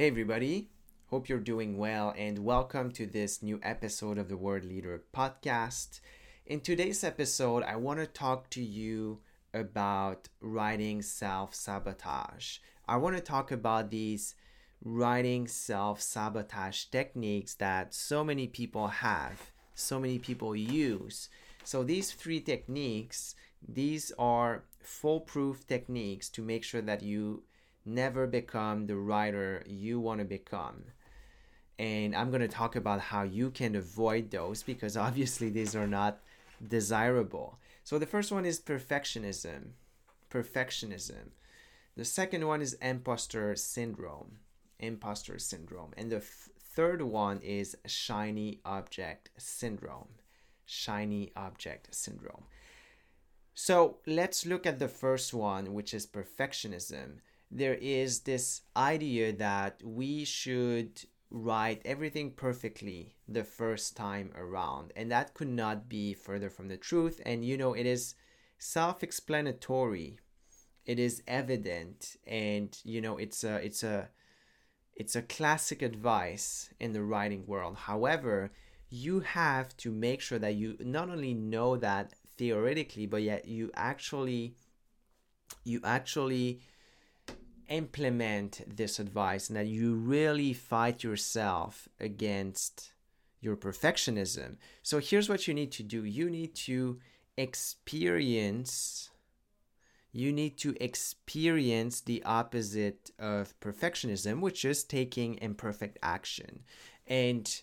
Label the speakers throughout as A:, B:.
A: Hey, everybody. Hope you're doing well, and welcome to this new episode of the Word Leader podcast. In today's episode, I want to talk to you about writing self sabotage. I want to talk about these writing self sabotage techniques that so many people have, so many people use. So, these three techniques, these are foolproof techniques to make sure that you never become the writer you want to become. And I'm going to talk about how you can avoid those because obviously these are not desirable. So the first one is perfectionism. Perfectionism. The second one is imposter syndrome. Imposter syndrome. And the third one is shiny object syndrome. Shiny object syndrome. So let's look at the first one, which is perfectionism there is this idea that we should write everything perfectly the first time around and that could not be further from the truth. And you know it is self-explanatory. It is evident and you know it's a it's a it's a classic advice in the writing world. However you have to make sure that you not only know that theoretically but yet you actually you actually implement this advice and that you really fight yourself against your perfectionism. So here's what you need to do you need to experience you need to experience the opposite of perfectionism, which is taking imperfect action. And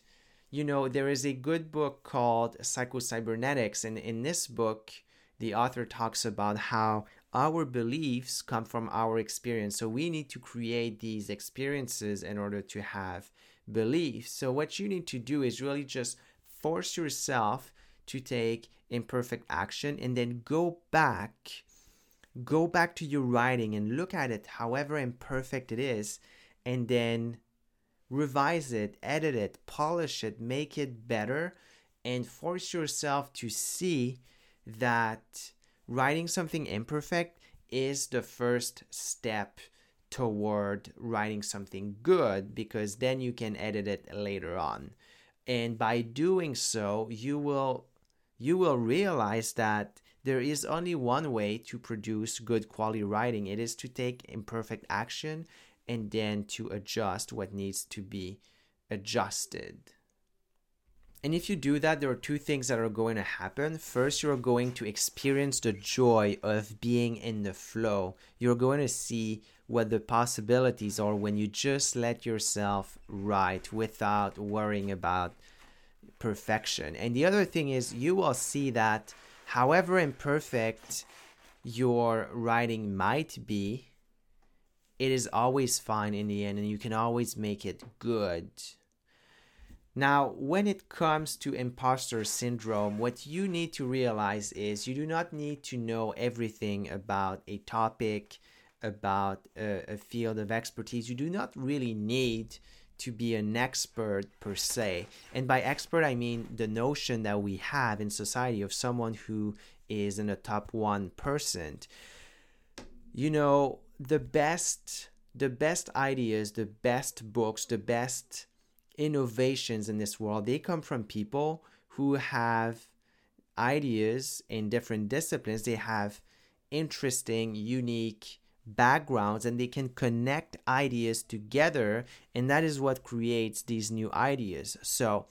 A: you know, there is a good book called Psycho-Cybernetics, and in this book, the author talks about how our beliefs come from our experience. So we need to create these experiences in order to have beliefs. So what you need to do is really just force yourself to take imperfect action and then go back go back to your writing and look at it however imperfect it is and then revise it, edit it, polish it, make it better and force yourself to see that writing something imperfect is the first step toward writing something good because then you can edit it later on. And by doing so you will you will realize that there is only one way to produce good quality writing. It is to take imperfect action and then to adjust what needs to be adjusted and if you do that, there are two things that are going to happen. First, you're going to experience the joy of being in the flow. You're going to see what the possibilities are when you just let yourself write without worrying about perfection. And the other thing is, you will see that however imperfect your writing might be, it is always fine in the end, and you can always make it good. Now, when it comes to imposter syndrome, what you need to realize is you do not need to know everything about a topic, about a, a, field of expertise. You do not really need to be an expert per se. And by expert, I mean the notion that we have in society of someone who is in the top 1%. You know, the best the best ideas, the best books, the best innovations in this world, they come from people who have ideas in different disciplines. They have interesting, unique backgrounds and they can connect ideas together. And that is what creates these new ideas. So,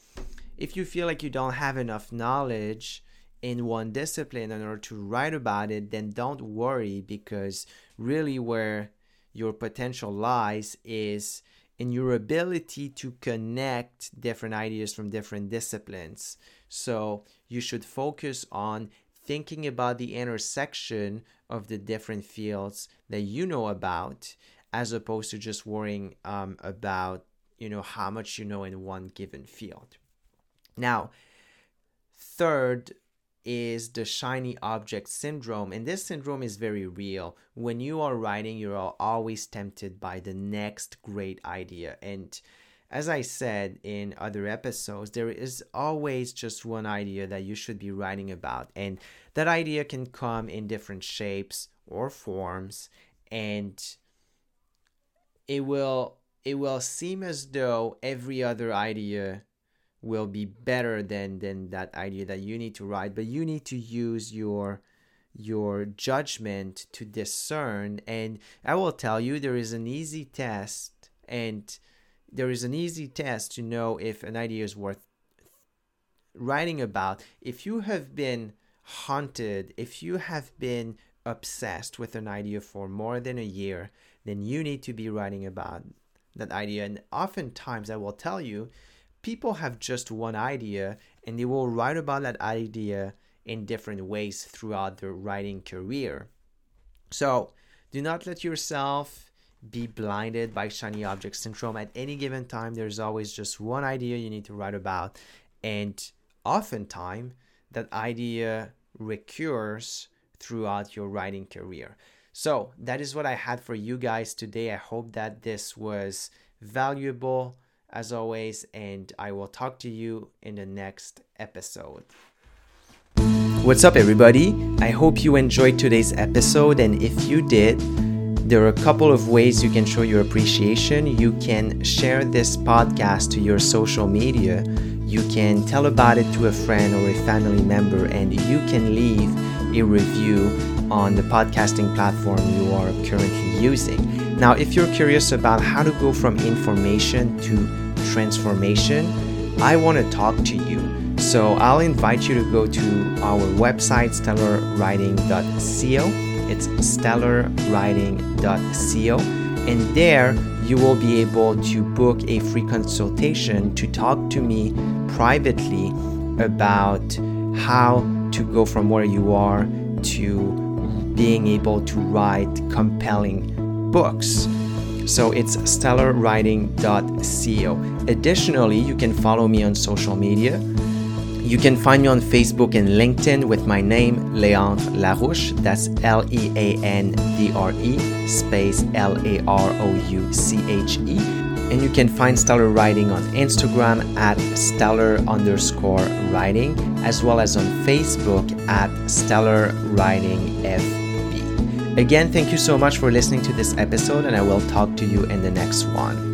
A: if you feel like you don't have enough knowledge in one discipline in order to write about it, then don't worry because really where your potential lies is in your ability to connect different ideas from different disciplines. So you should focus on thinking about the intersection of the different fields that you know about as opposed to just worrying um, about you know how much you know in one given field now third is the shiny object syndrome and this syndrome is very real. When you are writing you're always tempted by the next great idea. And as I said in other episodes, there is always just one idea that you should be writing about, and that idea can come in different shapes or forms, and it will it will seem as though every other idea will be better than than that idea that you need to write but you need to use your your judgment to discern and i will tell you there is an easy test and there is an easy test to know if an idea is worth writing about if you have been haunted if you have been obsessed with an idea for more than a year then you need to be writing about that idea. And oftentimes, I will tell you, people have just one idea and they will write about that idea in different ways throughout their writing career. So, do not let yourself be blinded by shiny object syndrome. At any given time, there's always just one idea you need to write about, and oftentimes, that idea recurs throughout your writing career. So that is what I had for you guys today. I hope that this was valuable as always, and I will talk to you in the next episode. What's up, everybody? I hope you enjoyed today's episode, and if you did, there are a couple of ways you can show your appreciation. You can share this podcast to your social media, you can tell about it to a friend or a family member, and you can leave a review on the podcasting platform you are currently using. Now, if you're curious about how to go from information to transformation, I want to talk to you. So I'll invite you to go to our website, stellarwriting.co. It's stellarwriting.co. And there you will be able to book a free consultation to talk to me privately about how to go from where you are to being able to write compelling books. So it's stellarwriting.co. Additionally, you can follow me on social media. You can find me on Facebook and LinkedIn with my name, Leandre Larouche. That's L E A N D R E space L A R O U C H E. And you can find Stellar Writing on Instagram at stellar underscore writing, as well as on Facebook at Stellar Writing. Again, thank you so much for listening to this episode, and I will talk to you in the next one.